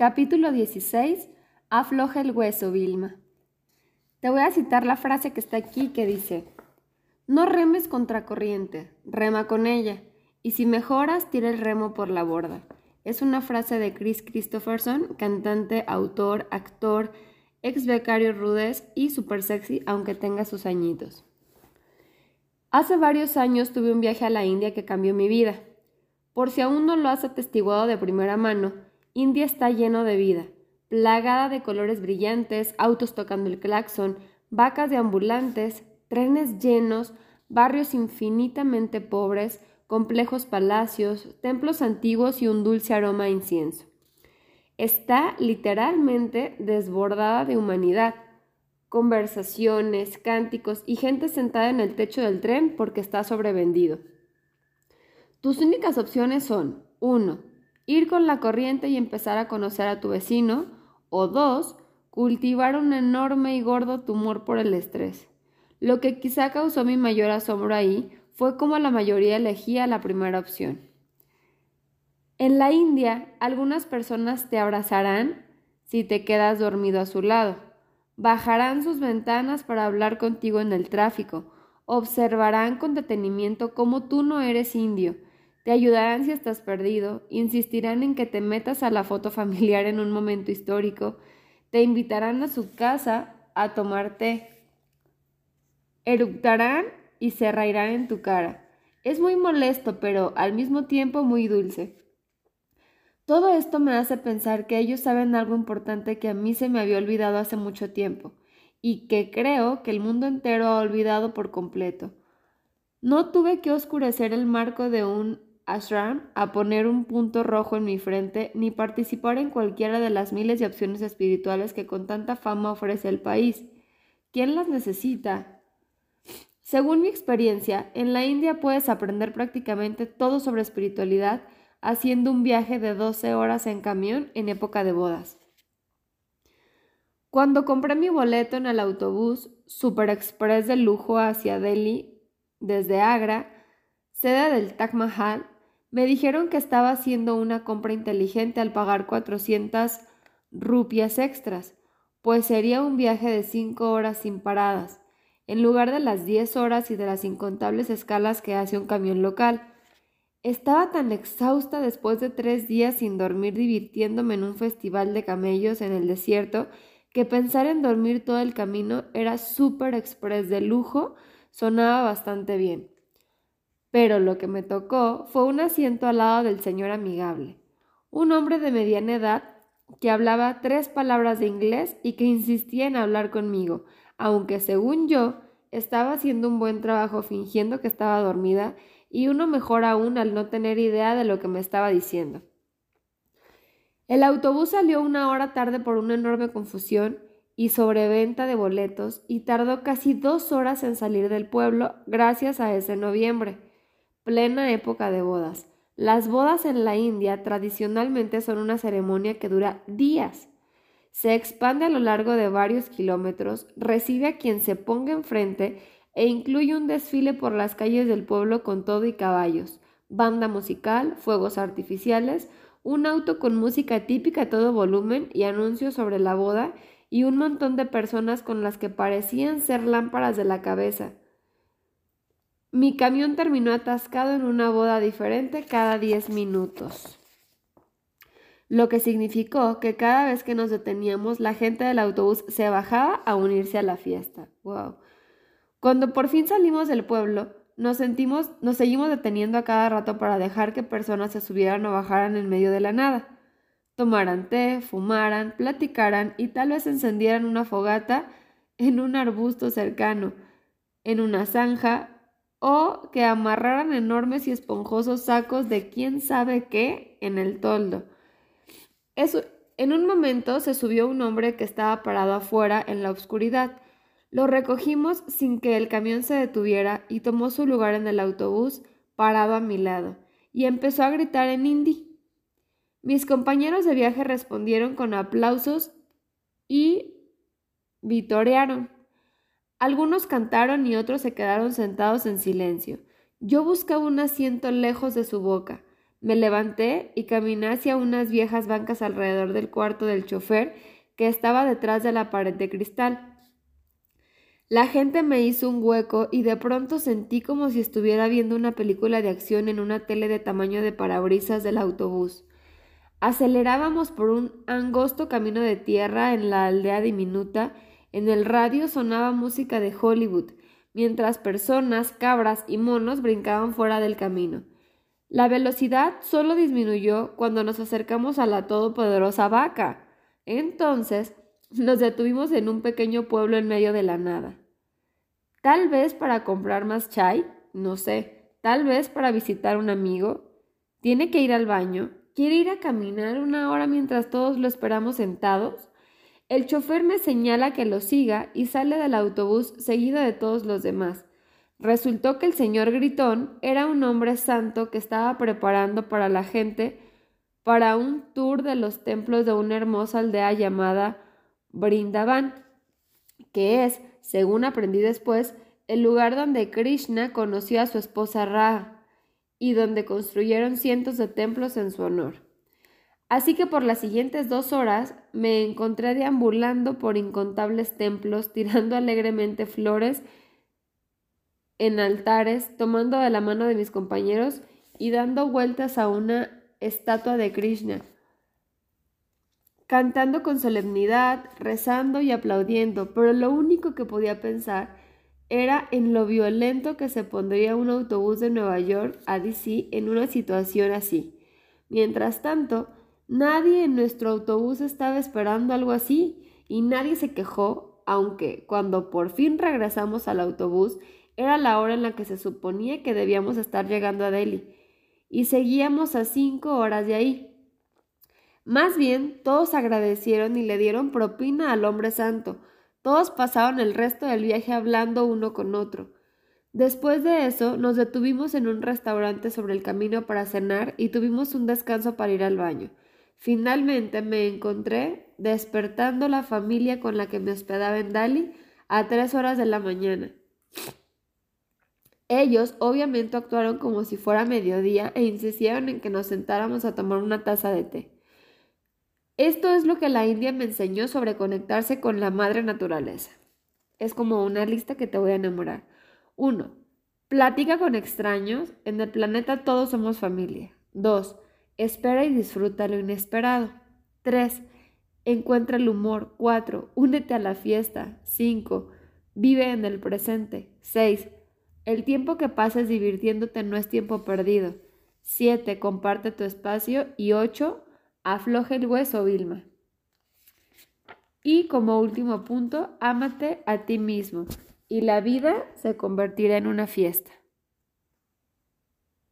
Capítulo 16. Afloja el hueso, Vilma. Te voy a citar la frase que está aquí que dice, no remes contra corriente, rema con ella, y si mejoras, tira el remo por la borda. Es una frase de Chris Christopherson, cantante, autor, actor, ex becario rudez y super sexy, aunque tenga sus añitos. Hace varios años tuve un viaje a la India que cambió mi vida. Por si aún no lo has atestiguado de primera mano, India está lleno de vida, plagada de colores brillantes, autos tocando el claxon, vacas de ambulantes, trenes llenos, barrios infinitamente pobres, complejos palacios, templos antiguos y un dulce aroma a incienso. Está literalmente desbordada de humanidad, conversaciones, cánticos y gente sentada en el techo del tren porque está sobrevendido. Tus únicas opciones son 1 ir con la corriente y empezar a conocer a tu vecino, o dos, cultivar un enorme y gordo tumor por el estrés. Lo que quizá causó mi mayor asombro ahí fue como la mayoría elegía la primera opción. En la India, algunas personas te abrazarán si te quedas dormido a su lado, bajarán sus ventanas para hablar contigo en el tráfico, observarán con detenimiento cómo tú no eres indio, te ayudarán si estás perdido, insistirán en que te metas a la foto familiar en un momento histórico, te invitarán a su casa a tomar té, eructarán y se reirán en tu cara. Es muy molesto, pero al mismo tiempo muy dulce. Todo esto me hace pensar que ellos saben algo importante que a mí se me había olvidado hace mucho tiempo, y que creo que el mundo entero ha olvidado por completo. No tuve que oscurecer el marco de un ashram a poner un punto rojo en mi frente ni participar en cualquiera de las miles de opciones espirituales que con tanta fama ofrece el país. ¿Quién las necesita? Según mi experiencia, en la India puedes aprender prácticamente todo sobre espiritualidad haciendo un viaje de 12 horas en camión en época de bodas. Cuando compré mi boleto en el autobús Super Express de lujo hacia Delhi desde Agra, sede del Taj Mahal, me dijeron que estaba haciendo una compra inteligente al pagar 400 rupias extras, pues sería un viaje de 5 horas sin paradas, en lugar de las 10 horas y de las incontables escalas que hace un camión local. Estaba tan exhausta después de tres días sin dormir divirtiéndome en un festival de camellos en el desierto que pensar en dormir todo el camino era súper express de lujo sonaba bastante bien pero lo que me tocó fue un asiento al lado del señor amigable, un hombre de mediana edad que hablaba tres palabras de inglés y que insistía en hablar conmigo, aunque según yo estaba haciendo un buen trabajo fingiendo que estaba dormida y uno mejor aún al no tener idea de lo que me estaba diciendo. El autobús salió una hora tarde por una enorme confusión y sobreventa de boletos y tardó casi dos horas en salir del pueblo gracias a ese noviembre plena época de bodas. Las bodas en la India tradicionalmente son una ceremonia que dura días. Se expande a lo largo de varios kilómetros, recibe a quien se ponga enfrente e incluye un desfile por las calles del pueblo con todo y caballos, banda musical, fuegos artificiales, un auto con música típica a todo volumen y anuncios sobre la boda y un montón de personas con las que parecían ser lámparas de la cabeza. Mi camión terminó atascado en una boda diferente cada 10 minutos. Lo que significó que cada vez que nos deteníamos, la gente del autobús se bajaba a unirse a la fiesta. Wow. Cuando por fin salimos del pueblo, nos sentimos, nos seguimos deteniendo a cada rato para dejar que personas se subieran o bajaran en medio de la nada. Tomaran té, fumaran, platicaran y tal vez encendieran una fogata en un arbusto cercano, en una zanja o que amarraran enormes y esponjosos sacos de quién sabe qué en el toldo. Eso, en un momento se subió un hombre que estaba parado afuera en la oscuridad. Lo recogimos sin que el camión se detuviera y tomó su lugar en el autobús parado a mi lado y empezó a gritar en hindi. Mis compañeros de viaje respondieron con aplausos y vitorearon. Algunos cantaron y otros se quedaron sentados en silencio. Yo buscaba un asiento lejos de su boca. Me levanté y caminé hacia unas viejas bancas alrededor del cuarto del chofer que estaba detrás de la pared de cristal. La gente me hizo un hueco y de pronto sentí como si estuviera viendo una película de acción en una tele de tamaño de parabrisas del autobús. Acelerábamos por un angosto camino de tierra en la aldea diminuta. En el radio sonaba música de Hollywood, mientras personas, cabras y monos brincaban fuera del camino. La velocidad solo disminuyó cuando nos acercamos a la todopoderosa vaca. Entonces nos detuvimos en un pequeño pueblo en medio de la nada. Tal vez para comprar más chai, no sé, tal vez para visitar un amigo. Tiene que ir al baño, quiere ir a caminar una hora mientras todos lo esperamos sentados. El chofer me señala que lo siga y sale del autobús seguido de todos los demás. Resultó que el señor Gritón era un hombre santo que estaba preparando para la gente para un tour de los templos de una hermosa aldea llamada Brindavan, que es, según aprendí después, el lugar donde Krishna conoció a su esposa Ra y donde construyeron cientos de templos en su honor. Así que por las siguientes dos horas me encontré deambulando por incontables templos, tirando alegremente flores en altares, tomando de la mano de mis compañeros y dando vueltas a una estatua de Krishna, cantando con solemnidad, rezando y aplaudiendo, pero lo único que podía pensar era en lo violento que se pondría un autobús de Nueva York a DC en una situación así. Mientras tanto, nadie en nuestro autobús estaba esperando algo así y nadie se quejó, aunque cuando por fin regresamos al autobús era la hora en la que se suponía que debíamos estar llegando a Delhi y seguíamos a cinco horas de ahí. Más bien, todos agradecieron y le dieron propina al hombre santo. Todos pasaron el resto del viaje hablando uno con otro. Después de eso, nos detuvimos en un restaurante sobre el camino para cenar y tuvimos un descanso para ir al baño. Finalmente me encontré despertando la familia con la que me hospedaba en Dali a tres horas de la mañana. Ellos obviamente actuaron como si fuera mediodía e insistieron en que nos sentáramos a tomar una taza de té. Esto es lo que la India me enseñó sobre conectarse con la madre naturaleza. Es como una lista que te voy a enamorar. 1. Platica con extraños. En el planeta todos somos familia. 2. Espera y disfruta lo inesperado. 3. Encuentra el humor. 4. Únete a la fiesta. 5. Vive en el presente. 6 el tiempo que pases divirtiéndote no es tiempo perdido. 7. Comparte tu espacio. Y 8. Afloje el hueso, Vilma. Y como último punto, ámate a ti mismo y la vida se convertirá en una fiesta.